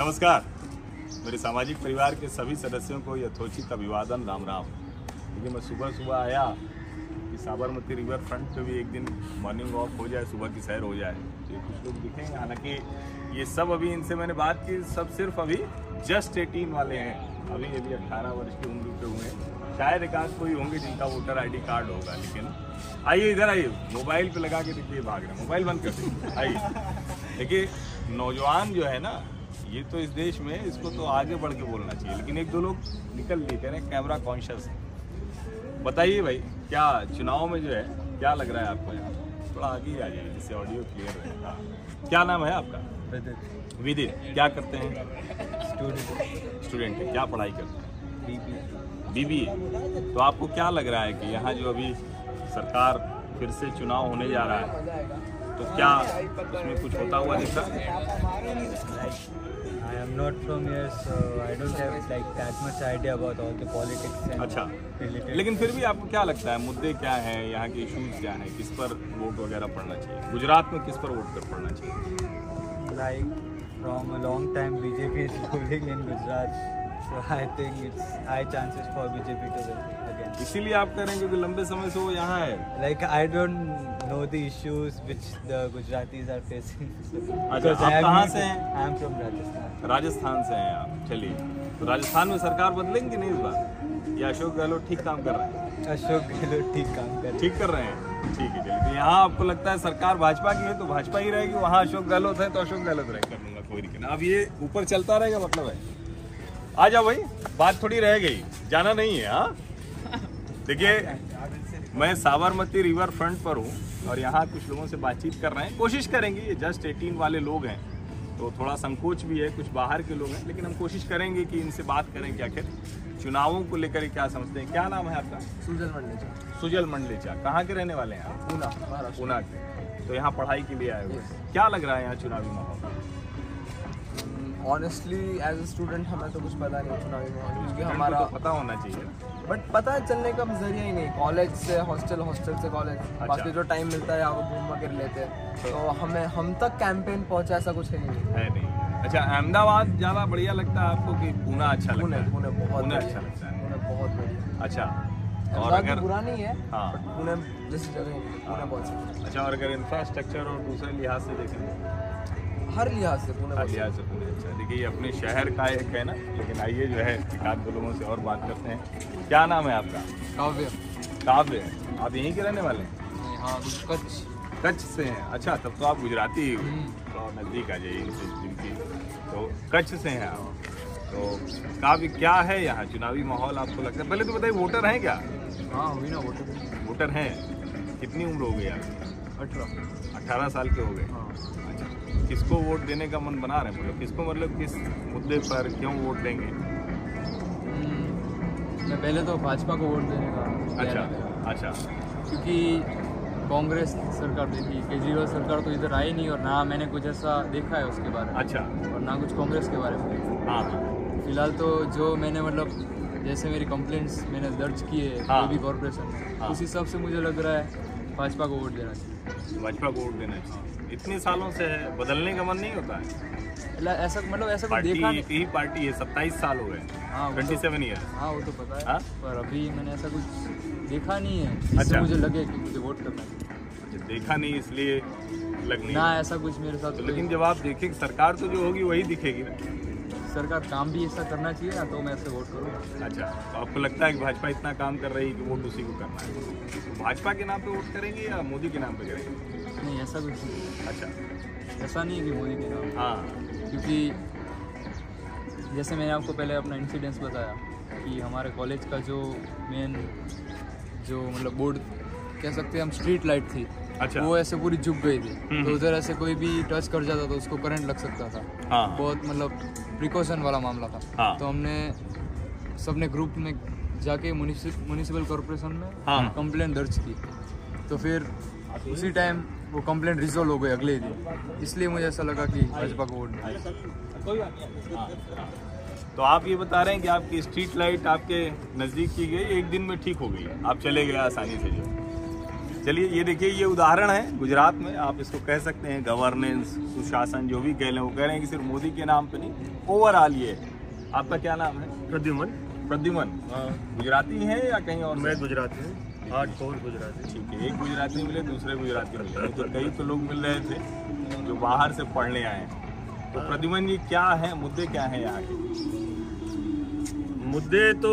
नमस्कार। मेरे सामाजिक परिवार के सभी सदस्यों को यथोचित अभिवादन, राम राम। क्योंकि मैं सुबह सुबह आया कि साबरमती रिवर फ्रंट पे भी एक दिन मॉर्निंग वॉक हो जाए, सुबह की सैर हो जाए। तो ये कुछ लोग दिखेंगे हालाँकि ये सब अभी इनसे मैंने बात की, सब सिर्फ़ अभी जस्ट एटीन वाले हैं। अभी अभी अट्ठारह वर्ष की उम्र के हुए हैं। शायद एक आध कोई होंगे जिनका वोटर आईडी कार्ड होगा, लेकिन आइए इधर आइए। मोबाइल पे लगा के देखिए भाग रहे मोबाइल बंद कर आइए। देखिए, नौजवान जो है ना ये तो इस देश में इसको तो आगे बढ़ के बोलना चाहिए लेकिन एक दो लोग निकल लिए कह रहे हैं कैमरा कॉन्शियस है बताइए भाई क्या चुनाव में जो है क्या लग रहा है आपको यहाँ? थोड़ा आगे ही आ जाइए जिससे ऑडियो क्लियर रहे। हाँ। क्या नाम है आपका? विदित। विदित क्या करते हैं? स्टूडेंट स्टूडेंट है क्या पढ़ाई करते हैं? बीबी बीबीए तो आपको क्या लग रहा है कि यहाँ जो अभी सरकार फिर से चुनाव होने जा रहा है तो क्या उसमें कुछ होता हुआ दिखा आई एम नॉट फ्रॉम लेकिन फिर भी आपको क्या लगता है मुद्दे क्या है यहाँ के इशूज क्या है? किस पर वोट वगैरह पड़ना चाहिए? गुजरात में किस पर वोट कर पड़ना चाहिए? Like from a long time BJP इसीलिए आप कह रहे हैं क्योंकि लंबे समय से वो यहाँ है। Like I don't know the issues which the Gujaratis are facing. अच्छा, आप कहाँ से हैं? I am from Rajasthan. Rajasthan से हैं आप चलिए। तो राजस्थान में सरकार बदलेंगे नहीं इस बार? या अशोक गहलोत ठीक काम कर रहे हैं? अशोक गहलोत ठीक काम कर ठीक कर रहे हैं? ठीक है चलिए। तो यहाँ आपको लगता है सरकार भाजपा की है तो भाजपा ही रहेगी। वहाँ अशोक गहलोत है तो अशोक गहलोत रहे कर लूँगा कोई दिक्कत नहीं। अब ये ऊपर चलता रहेगा मतलब है। आ जाओ भाई बात थोड़ी रह गई। जाना नहीं है हाँ? देखिए मैं साबरमती रिवर फ्रंट पर हूँ और यहाँ कुछ लोगों से बातचीत कर रहे हैं। कोशिश करेंगे ये जस्ट एटीन वाले लोग हैं। तो थोड़ा संकोच भी है कुछ बाहर के लोग हैं लेकिन हम कोशिश करेंगे कि इनसे बात करें कि आखिर चुनावों को लेकर क्या समझते हैं। क्या नाम है आपका? सुजल मंडलेचा। सुजल मंडलेचा। कहाँ के रहने वाले हैं आप? पूना पूना के। तो यहाँ पढ़ाई के लिए आए हुए क्या लग रहा है यहाँ चुनावी माहौल? ऑनेस्टली एज ए स्टूडेंट हमें तो कुछ पता नहीं चुनावी माहौल क्योंकि हमारा हमारा तो पता होना चाहिए। बट पता चलने का ज़रिया ही नहीं। कॉलेज से हॉस्टल हॉस्टल से कॉलेज अच्छा। बाकी जो टाइम मिलता है आप घूम कर लेते हैं। तो हमें हम तक कैंपेन पहुँचा ऐसा कुछ है नहीं। है नहीं। अच्छा अहमदाबाद ज़्यादा बढ़िया लगता है आपको कि पूना अच्छा लगता है? पुणे बहुत अच्छा लगता है। पुणे बहुत बढ़िया। अच्छा और अगर बुरा नहीं है हाँ। पुणे जैसी जगह पुणे बहुत अच्छा। और अगर इंफ्रास्ट्रक्चर और दूसरे लिहाज से देखें हर लिहाज से पुणे हर लिहाज से पुणे अच्छा देखिए ये अपने शहर का एक है ना लेकिन आइए जो है एक आध दो लोगों से और बात करते हैं। क्या नाम है आपका? काव्य। काव्य। आप यहीं के रहने वाले हैं? हाँ कच्छ। कच्छ से हैं। अच्छा तब तो आप गुजराती ही। तो नज़दीक आ जाइए इनसे जिनकी। तो कच्छ से हैं आप। तो काव्य क्या है यहाँ? चुनावी माहौल आपको लगता है? पहले तो बताइए वोटर हैं क्या? हाँ हुई ना वोटर। वोटर हैं। कितनी उम्र हो गई आपकी? अठारह। अठारह साल के हो गए। हाँ। किसको वोट देने का मन बना रहे हैं? मतलब किसको मतलब किस मुद्दे पर क्यों वोट देंगे? मैं पहले तो भाजपा को वोट देने का अच्छा। अच्छा। क्योंकि कांग्रेस सरकार देखी केजरीवाल सरकार तो इधर आई नहीं और ना मैंने कुछ ऐसा देखा है उसके बारे में। अच्छा। और ना कुछ कांग्रेस के बारे में। हाँ। फ़िलहाल तो जो मैंने मतलब जैसे मेरी कंप्लेंट्स मैंने दर्ज की है। हाँ। भी कॉरपोरेशन में हाँ। उस हिसाब से मुझे लग रहा है भाजपा को वोट देना चाहिए। भाजपा को वोट देना चाहिए इतने सालों से है बदलने का मन नहीं होता है। ऐसा मतलब ऐसा पार्टी देखा एक ही पार्टी है सत्ताईस साल हो गए। हाँ, ट्वेंटी तो- सेवन ईयर हाँ वो तो पता है। हाँ? पर अभी मैंने ऐसा कुछ देखा नहीं है। अच्छा। मुझे लगे कि मुझे वोट करना चाहिए अच्छा, देखा नहीं इसलिए लग नहीं ना ऐसा कुछ मेरे साथ तो लेकिन जब आप देखें सरकार तो जो होगी वही दिखेगी ना। सरकार काम भी ऐसा करना चाहिए ना तो मैं ऐसे वोट करूँगा अच्छा तो आपको लगता है कि भाजपा इतना काम कर रही है कि वोट उसी को करना है? तो भाजपा के नाम पे वोट करेंगे या मोदी के नाम पे करेंगे? नहीं ऐसा कुछ नहीं। अच्छा। ऐसा नहीं है कि मोदी के नाम हाँ। क्योंकि जैसे मैंने आपको पहले अपना इंसिडेंस बताया कि हमारे कॉलेज का जो मेन जो मतलब बोर्ड कह सकते हैं हम स्ट्रीट लाइट थी अच्छा। वो ऐसे पूरी झुक गई थी हम्म। तो उधर ऐसे कोई भी टच कर जाता तो उसको करंट लग सकता था हाँ बहुत मतलब प्रिकॉशन वाला मामला था हाँ। तो हमने सबने ग्रुप में जाके म्यूनिसिपल कॉरपोरेशन में हाँ। कंप्लेंट दर्ज की तो फिर उसी टाइम वो कंप्लेंट रिजोल्व हो गई अगले दिन इसलिए मुझे ऐसा लगा कि भाजपा को वोट। हाँ। तो आप ये बता रहे हैं कि आपकी स्ट्रीट लाइट आपके नज़दीक की गई एक दिन में ठीक हो गई आप चले गए आसानी से जो चलिए ये देखिए ये उदाहरण है गुजरात में। आप इसको कह सकते हैं गवर्नेंस सुशासन जो भी कह लें वो कह रहे हैं कि सिर्फ़ मोदी के नाम पे नहीं ओवरऑल ये आपका क्या नाम है? प्रद्युमन। प्रद्युमन। गुजराती हैं या कहीं और मैं गुजराती हूँ। आठ कोर गुजराती? ठीक है एक गुजराती मिले दूसरे गुजराती मिले। तो कई तो लोग मिल रहे थे जो बाहर से पढ़ने आए हैं। तो प्रद्युमन जी क्या है? मुद्दे क्या हैं यहाँ के? मुद्दे तो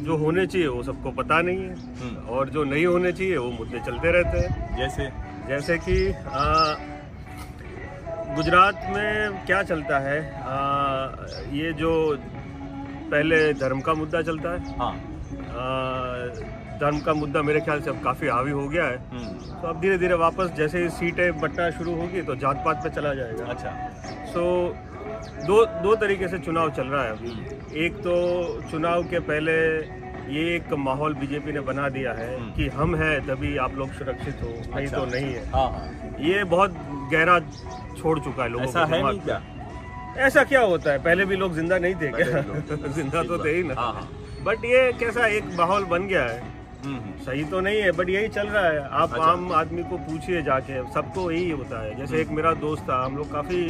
जो होने चाहिए वो सबको पता नहीं है। हम्म, और जो नहीं होने चाहिए वो मुद्दे चलते रहते हैं। जैसे? जैसे कि गुजरात में क्या चलता है? आ, ये जो पहले धर्म का मुद्दा चलता है। हाँ। आ, धर्म का मुद्दा मेरे ख्याल से अब काफ़ी हावी हो गया है। हम्म, तो अब धीरे धीरे वापस जैसे ही सीटें बटना शुरू होगी तो जात पात पे चला जाएगा। अच्छा। सो दो दो तरीके से चुनाव चल रहा है अभी। एक तो चुनाव के पहले ये एक माहौल बीजेपी ने बना दिया है हम्म। कि हम हैं तभी आप लोग सुरक्षित हो नहीं अच्छा। तो नहीं है। हाँ हाँ। ये बहुत गहरा छोड़ चुका है लोगों ऐसा है नहीं क्या? ऐसा क्या होता है? पहले भी लोग ज़िंदा नहीं थे क्या? ज़िंदा तो थे ही ना। हाँ हाँ। बट ये कैसा एक माहौल बन गया है। हम्म, हम्म, सही तो नहीं है बट यही चल रहा है। आप अच्छा। आम आदमी को पूछिए जाके सबको यही होता है। जैसे एक मेरा दोस्त था हम लोग काफ़ी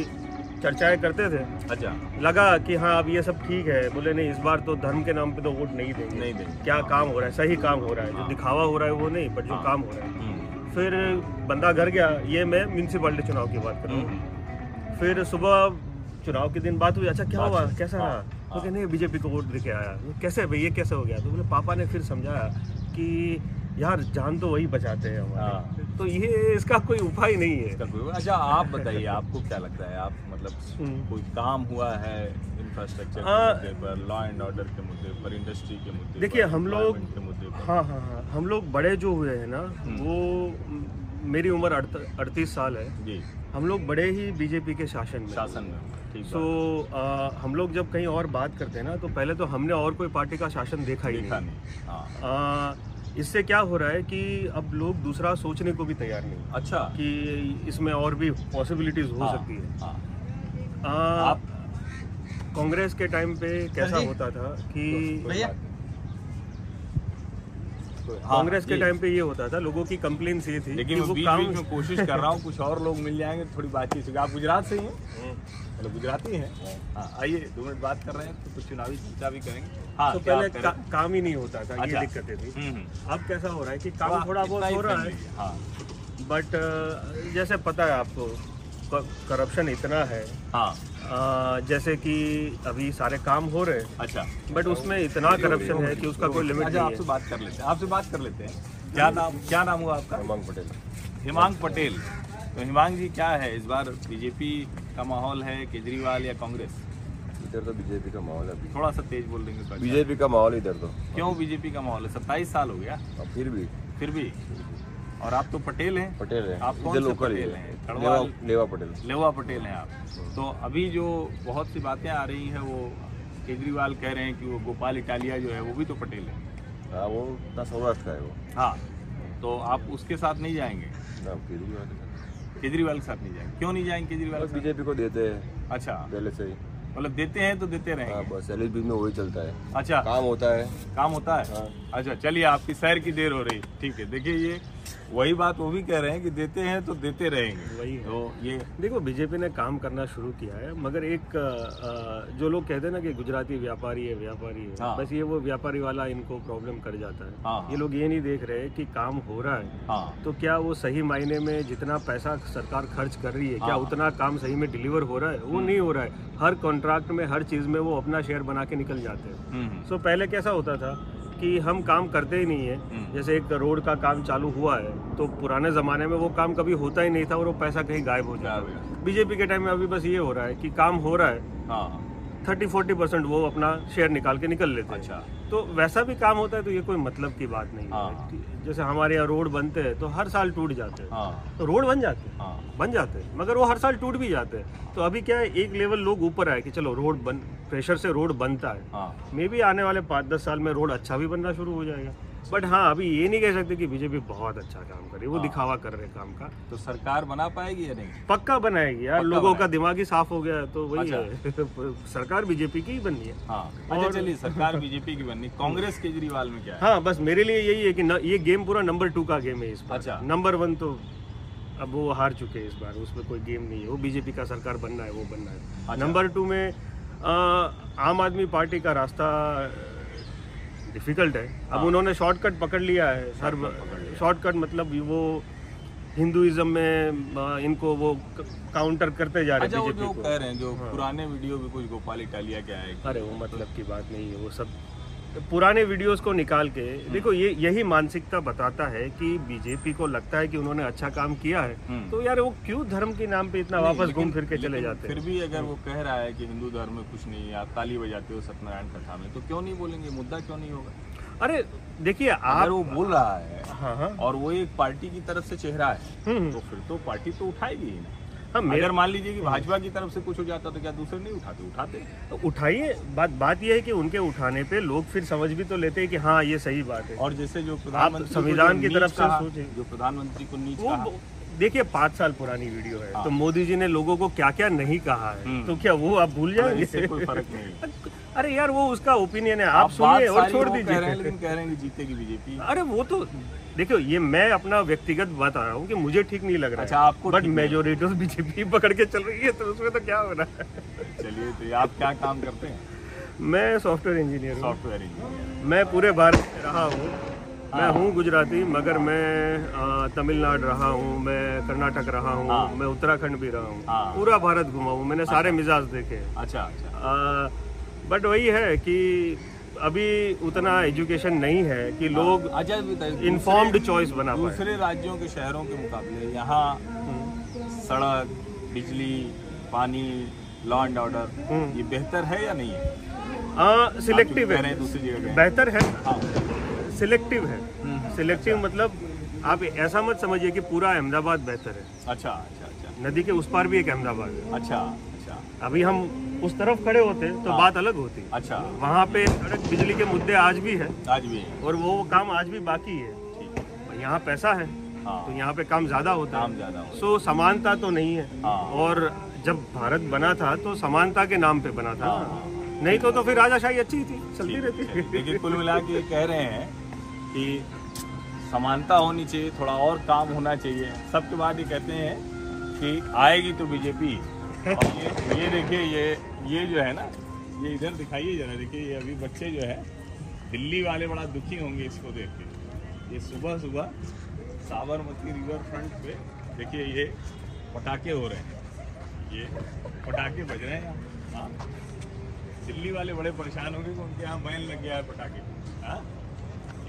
चर्चाएँ करते थे। अच्छा। लगा कि हाँ अब ये सब ठीक है। बोले नहीं इस बार तो धर्म के नाम पे तो वोट नहीं देंगे। नहीं देंगे। क्या काम हो रहा है? सही काम हो रहा है। जो हाँ। दिखावा हो रहा है वो नहीं बट जो हाँ। काम हो रहा है। हम्म, फिर बंदा घर गया। ये मैं म्यूनसिपालिटी चुनाव की बात कर रहा हूँ। हम्म, फिर सुबह चुनाव के दिन बात हुई। अच्छा क्या हुआ? हुई। कैसा रहा? हाँ। तो कहने बीजेपी को वोट देके आया। कैसे भाई ये कैसे हो गया? तो बोले पापा ने फिर समझाया कि यार जान तो वही बचाते हैं हमारे। तो ये इसका कोई उपाय नहीं है। इसका कोई अच्छा आप बताइए आपको क्या लगता है? आप मतलब हम्म। कोई काम हुआ है इंफ्रास्ट्रक्चर के हाँ। मुद्दे पर लॉ एंड ऑर्डर के मुद्दे पर इंडस्ट्री के मुद्दे देखिए, हम लोग- के मुद्दे पर? हाँ हाँ हाँ। हम लोग बड़े जो हुए हैं ना हम्म। वो मेरी उम्र अड़तीस साल है। जी। हम लोग बड़े ही बीजेपी के शासन में। शासन में सो हम लोग जब कहीं और बात करते हैं ना तो पहले तो हमने और कोई पार्टी का शासन देखा ही देखा नहीं। नहीं। हाँ। आ, इससे क्या हो रहा है कि अब लोग दूसरा सोचने को भी तैयार नहीं। अच्छा। कि इसमें और भी पॉसिबिलिटीज हो हाँ, सकती है। हाँ। आ, आप? कांग्रेस के टाइम पे कैसा होता था कि हाँ, कांग्रेस के टाइम पे ये होता था लोगों की कंप्लेन ये थी लेकिन कि वो काम में कोशिश कर रहा हूँ कुछ और लोग मिल जाएँगे थोड़ी बातचीत आप गुजरात से ही हैं? मतलब गुजराती हैं। हाँ आइए दो मिनट बात कर रहे हैं तो कुछ चुनावी चर्चा भी करेंगे। हाँ तो पहले का, काम ही नहीं होता था अच्छा। ये दिक्कतें थी हैं? हम्म, हम्म। अब कैसा हो रहा है कि काम थोड़ा बहुत हो रहा है। हाँ बट जैसे पता है आपको करप्शन इतना है। हाँ। आ, जैसे कि अभी सारे काम हो रहे हैं। अच्छा। बट उसमें इतना करप्शन है कि उसका कोई लिमिट अच्छा नहीं आपसे बात कर लेते हैं आपसे बात कर लेते हैं। क्या नाम क्या नाम हुआ आपका? उमंग पटेल। हिमांग पटेल। तो हिमांग जी क्या है? इस बार बीजेपी का माहौल है केजरीवाल या कांग्रेस? इधर तो बीजेपी का माहौल है थोड़ा सा तेज बोल देंगे तो अच्छा। बीजेपी का माहौल इधर तो। क्यों बीजेपी का माहौल है? सत्ताईस साल हो गया। फिर भी। फिर भी? और आप तो पटेल हैं। पटेल है। आप कौन से पटेल हैं? लेवा लेवा पटेल। लेवा पटेल हैं आप। तो अभी जो बहुत सी बातें आ रही हैं वो केजरीवाल कह रहे हैं कि वो गोपाल इटालिया जो है वो भी तो पटेल है। हाँ वो सौराष्ट्र का है वो। हाँ तो आप उसके साथ नहीं जाएँगे? ना केजरीवाल के साथ। नहीं जाएँगे। क्यों नहीं जाएँगे केजरीवाल? बीजेपी को देते हैं। अच्छा। पहले से ही। मतलब देते हैं तो देते रहे रहेंगे बस एल में वही चलता है। अच्छा। काम होता है। काम होता है? हाँ। अच्छा चलिए आपकी सैर की देर हो रही। ठीक है देखिए ये। वही बात वो भी कह रहे हैं कि देते हैं तो देते रहेंगे। वही है। तो ये देखो बीजेपी ने काम करना शुरू किया है मगर एक जो लोग कहते हैं ना कि गुजराती व्यापारी है व्यापारी है हाँ। बस ये वो व्यापारी वाला इनको प्रॉब्लम कर जाता है। हाँ। ये लोग ये नहीं देख रहे कि काम हो रहा है। हाँ। तो क्या वो सही मायने में जितना पैसा सरकार खर्च कर रही है क्या हाँ। उतना काम सही में डिलीवर हो रहा है? वो नहीं हो रहा है। हर कॉन्ट्रैक्ट में हर चीज़ में वो अपना शेयर बना के निकल जाते हैं। हम्म, हम्म, सो पहले कैसा होता था? कि हम काम करते ही नहीं है। हम्म। जैसे एक रोड का काम चालू हुआ है तो पुराने ज़माने में वो काम कभी होता ही नहीं था और वो पैसा कहीं गायब हो जाता। है बीजेपी के टाइम में अभी बस ये हो रहा है कि काम हो रहा है। हाँ। थर्टी फोर्टी परसेंट वो अपना शेयर निकाल के निकल लेते हैं। अच्छा। तो वैसा भी काम होता है तो ये कोई मतलब की बात नहीं हाँ। है। जैसे हमारे यहाँ रोड बनते हैं तो हर साल टूट जाते हैं। हाँ। तो रोड बन जाते हैं। हाँ। बन जाते हैं। मगर वो हर साल टूट भी जाते हैं। तो अभी क्या है एक लेवल लोग ऊपर आए कि चलो रोड बन प्रेशर से रोड बनता है। हाँ। मे भी आने वाले पाँच दस साल में रोड अच्छा भी बनना शुरू हो जाएगा। बट हाँ अभी ये नहीं कह सकते कि बीजेपी बहुत अच्छा काम कर रही है। वो हाँ। दिखावा कर रहे काम का। तो सरकार बना पाएगी या नहीं? पक्का बनाएगी यार। पक्का लोगों का दिमाग ही साफ़ हो गया है, तो वही अच्छा। है। सरकार बीजेपी की ही बननी है। हाँ अच्छा चलिए सरकार बीजेपी की बननी कांग्रेस केजरीवाल में क्या है? हाँ बस मेरे लिए यही है कि ये गेम पूरा नंबर टू का गेम है इस बार। अच्छा। नंबर वन तो अब वो हार चुके हैं इस बार उसमें कोई गेम नहीं है। वो बीजेपी का सरकार बनना है वो बनना है। अच्छा। नंबर टू में आम आदमी पार्टी का रास्ता डिफ़िकल्ट है अब हाँ। उन्होंने शॉर्टकट पकड़ लिया है हर लिया। शॉर्टकट मतलब वो हिंदुइज्म में इनको वो काउंटर करते जा रहे अच्छा हैं जो कह रहे हैं जो हाँ। पुराने वीडियो भी कुछ गोपाल इटालिया के आए अरे वो मतलब की बात नहीं है वो सब पुराने वीडियोस को निकाल के देखो ये यही मानसिकता बताता है कि बीजेपी को लगता है कि उन्होंने अच्छा काम किया है। हम्म। तो यार वो क्यों धर्म के नाम पे इतना वापस घूम फिर के चले जाते हैं? फिर भी अगर वो कह रहा है कि हिंदू धर्म में कुछ नहीं है आप ताली बजाते हो सत्यनारायण कथा में तो क्यों नहीं बोलेंगे? मुद्दा क्यों नहीं होगा? अरे देखिए आप वो बोल रहा है हाँ हाँ। और वो एक पार्टी की तरफ़ से चेहरा है हम्म, तो फिर तो पार्टी तो उठाएगी ही ना। हाँ अगर मान लीजिए कि भाजपा की तरफ़ से कुछ हो जाता तो क्या दूसरे नहीं उठाते? उठाते? तो उठाइए। बात बात ये है कि उनके उठाने पे लोग फिर समझ भी तो लेते हैं कि हाँ ये सही बात है। और जैसे जो प्रधानमंत्री संविधान की तरफ़ से सोचे। जो प्रधानमंत्री को नीच देखिए पाँच साल पुरानी वीडियो है। हाँ। तो मोदी जी ने लोगों को क्या क्या नहीं कहा है? हम्म। तो क्या वो आप भूल इससे जाएँगे? कोई फ़र्क नहीं अरे यार वो उसका ओपिनियन है। आप सुनिए और छोड़ वो कह रहे हैं दीजिए। लेकिन कह रहे हैं जीतेगी बीजेपी। अरे वो तो देखो ये मैं अपना व्यक्तिगत बता रहा हूँ कि मुझे ठीक नहीं लग रहा अच्छा, आपको बट मेजोरिटी बीजेपी पकड़ के चल रही है तो उसमें तो क्या हो रहा है? चलिए तो आप क्या काम करते हैं? मैं सॉफ्टवेयर इंजीनियर सॉफ्टवेयर इंजीनियर मैं पूरे भारत में रहा हूँ। मैं हाँ। हूँ गुजराती मगर मैं तमिलनाडु रहा हूँ मैं कर्नाटक रहा हूँ हाँ। मैं उत्तराखंड भी रहा हूँ। हाँ। पूरा भारत घुमा हूँ मैंने सारे मिजाज देखे अच्छा अच्छा। बट वही है कि अभी उतना एजुकेशन नहीं है कि लोग अच्छा इन्फॉर्म्ड दूसरे- चॉइस बना दूसरे राज्यों के शहरों के मुकाबले यहाँ सड़क बिजली पानी लॉ एंड ऑर्डर हम्म। ये बेहतर है या नहीं है? हाँ। सिलेक्टिव हैं है दूसरी जगह बेहतर है। हाँ। सिलेक्टिव है। हम्म। सिलेक्टिव मतलब आप ऐसा मत समझिए कि पूरा अहमदाबाद बेहतर है। अच्छा अच्छा अच्छा। नदी के उस पार भी एक अहमदाबाद है। अच्छा अच्छा। अभी हम उस तरफ़ खड़े होते तो हाँ। बात अलग होती अच्छा। वहाँ पे सड़क बिजली के मुद्दे आज भी है आज भी है। और वो काम आज भी बाकी है। यहाँ पैसा है हाँ। तो यहाँ पे काम ज़्यादा होता काम है। ज़्यादा सो समानता तो नहीं है। हाँ। और जब भारत बना था तो समानता के नाम पे बना था। हाँ। नहीं तो तो फिर राजाशाही अच्छी थी चलती रहती। देखिए कुल मिला के कह रहे हैं कि समानता होनी चाहिए थोड़ा और काम होना चाहिए। सबके बाद ये कहते हैं कि आएगी तो बीजेपी। और ये ये देखिए, ये ये जो है ना, ये इधर दिखाइए जरा, देखिए, ये अभी बच्चे जो है, दिल्ली वाले बड़ा दुखी होंगे इसको देख के। ये सुबह सुबह साबरमती रिवर फ्रंट पे, देखिए, ये पटाखे हो रहे हैं। ये पटाखे बज रहे हैं हाँ। दिल्ली वाले बड़े परेशान होंगे कि उनके यहाँ बैन लग गया है पटाखे। हाँ?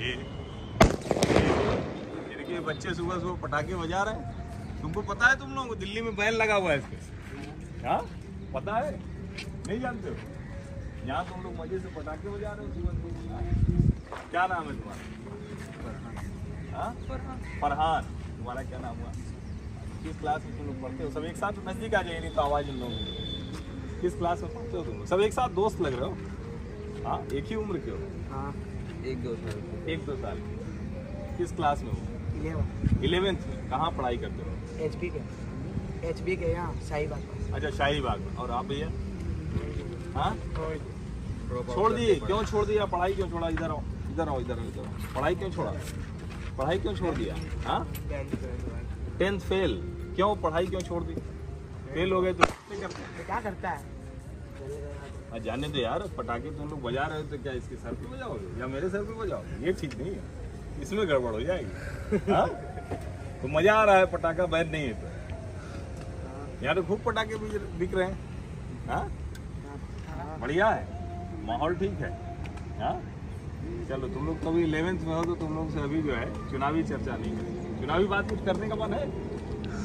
ये देखिए, बच्चे सुबह सुबह पटाखे बजा रहे हैं। तुमको पता है तुम लोगों को, दिल्ली में बैन लगा हुआ है इस पर हाँ। पता है? नहीं जानते हो? यहाँ तुम लोग मज़े से पटाखे बजा रहे हो सुबह हाँ? क्या नाम है तुम्हारा? हाँ? फरहान। तुम्हारा क्या नाम हुआ? किस क्लास में तुम लोग पढ़ते हो? सब एक साथ नज़दीक आ जाइए नहीं तो आवाज़ इन लोगों किस क्लास में पढ़ते हो तुम लोग? सब एक साथ दोस्त लग रहे हो? हाँ एक ही उम्र के हो? हाँ एक दो साल एक दो साल किस क्लास में हो? इलेवेंथ। में। कहाँ पढ़ाई करते हो? एच पी के। एच पी के यहाँ शाही बाग अच्छा शाही बाग और आप भैया? हाँ? छोड़ दिए। क्यों छोड़ दिया? पढ़ाई क्यों छोड़ा? इधर आओ इधर आओ इधर आओ इधर आओ। पढ़ाई क्यों छोड़ा? पढ़ाई क्यों छोड़ दिया? हाँ? टेंथ फेल क्यों? पढ़ाई क्यों छोड़ दी? फेल हो गए तो। क्या करते हैं? है हाँ, जाने दो यार पटाखे तुम लोग बजा रहे हो तो क्या इसके सर पे बजाओगे? या मेरे सर पे बजाओगे? ये ठीक नहीं है। इसमें गड़बड़ हो जाएगी। हाँ? तो मज़ा आ रहा है पटाखा बैन नहीं है तो। यहाँ तो खूब पटाखे बिक रहे हैं। हाँ? बढ़िया है। माहौल ठीक है। हाँ? चलो तुम लोग कभी इलेवेंथ में हो तो तुम लोग से अभी जो है चुनावी चर्चा नहीं करेंगे। चुनावी बात कुछ करने का मन है?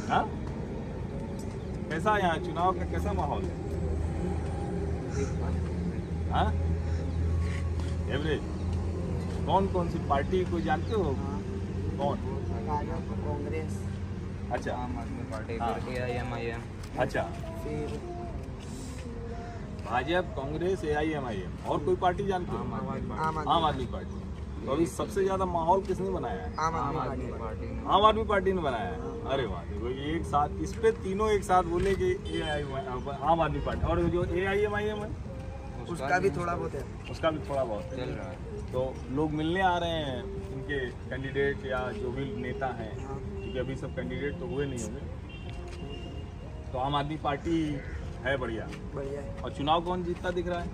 हाँ? कैसा है यहाँ चुनाव का कैसा माहौल है? हाँ? एवरेज कौन कौन सी पार्टी को जानते हो। कौन? कांग्रेस। अच्छा। आम आदमी पार्टी हाँ। फिर एम आई एम अच्छा। फिर Bhajpa Congress A I M I M और कोई पार्टी जानते आम हो आदमी आम आम आदमी पार्टी। तो अभी सबसे ज़्यादा माहौल किसने बनाया है? आम आदमी पार्टी आम आदमी पार्टी ने। बनाया है। अरे वाह देखो एक साथ इस पे तीनों एक साथ बोले कि ए आम आदमी पार्टी। और जो ए आई एम आई एम है उसका भी थोड़ा बहुत है। उसका भी थोड़ा बहुत चल रहा है। तो लोग मिलने आ रहे हैं उनके कैंडिडेट या जो भी नेता हैं क्योंकि अभी सब कैंडिडेट तो हुए नहीं होंगे। तो आम आदमी पार्टी है बढ़िया। बढ़िया और चुनाव कौन जीतता दिख रहा है?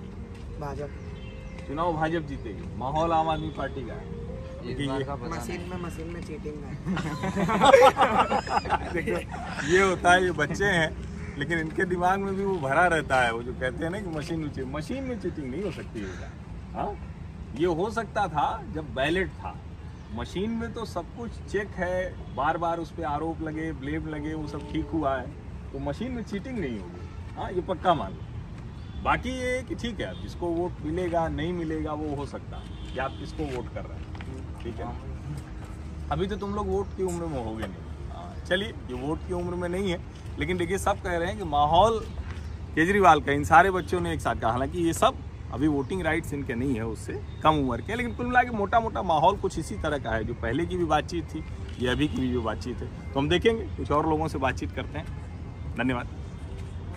भाजपा। चुनाव भाजपा जीतेगी। माहौल आम आदमी पार्टी का है। ये- मशीन में मशीन में चीटिंग है। ये होता है ये बच्चे हैं लेकिन इनके दिमाग में भी वो भरा रहता है। वो जो कहते हैं ना कि मशीन में चीटिंग मशीन में चीटिंग नहीं हो सकती है हाँ? ये हो सकता था जब बैलेट था। मशीन में तो सब कुछ चेक है बार बार उस पर आरोप लगे ब्लेम लगे वो सब ठीक हुआ है। तो मशीन में चीटिंग नहीं होगी। हाँ ये पक्का मान लो बाकी ये कि ठीक है जिसको वोट मिलेगा नहीं मिलेगा वो हो सकता है कि आप किसको वोट कर रहे हैं। ठीक है? अभी तो तुम लोग वोट की उम्र में होगे नहीं। हाँ, चलिए ये वोट की उम्र में नहीं है लेकिन देखिए सब कह रहे हैं कि माहौल केजरीवाल का इन सारे बच्चों ने एक साथ कहा। हालाँकि ये सब अभी वोटिंग राइट्स इनके नहीं है उससे कम उम्र के लेकिन कुल मिला मोटा मोटा माहौल कुछ इसी तरह का है, जो पहले की भी बातचीत थी, ये अभी की भी जो बातचीत है। तो हम देखेंगे, कुछ और लोगों से बातचीत करते हैं। धन्यवाद।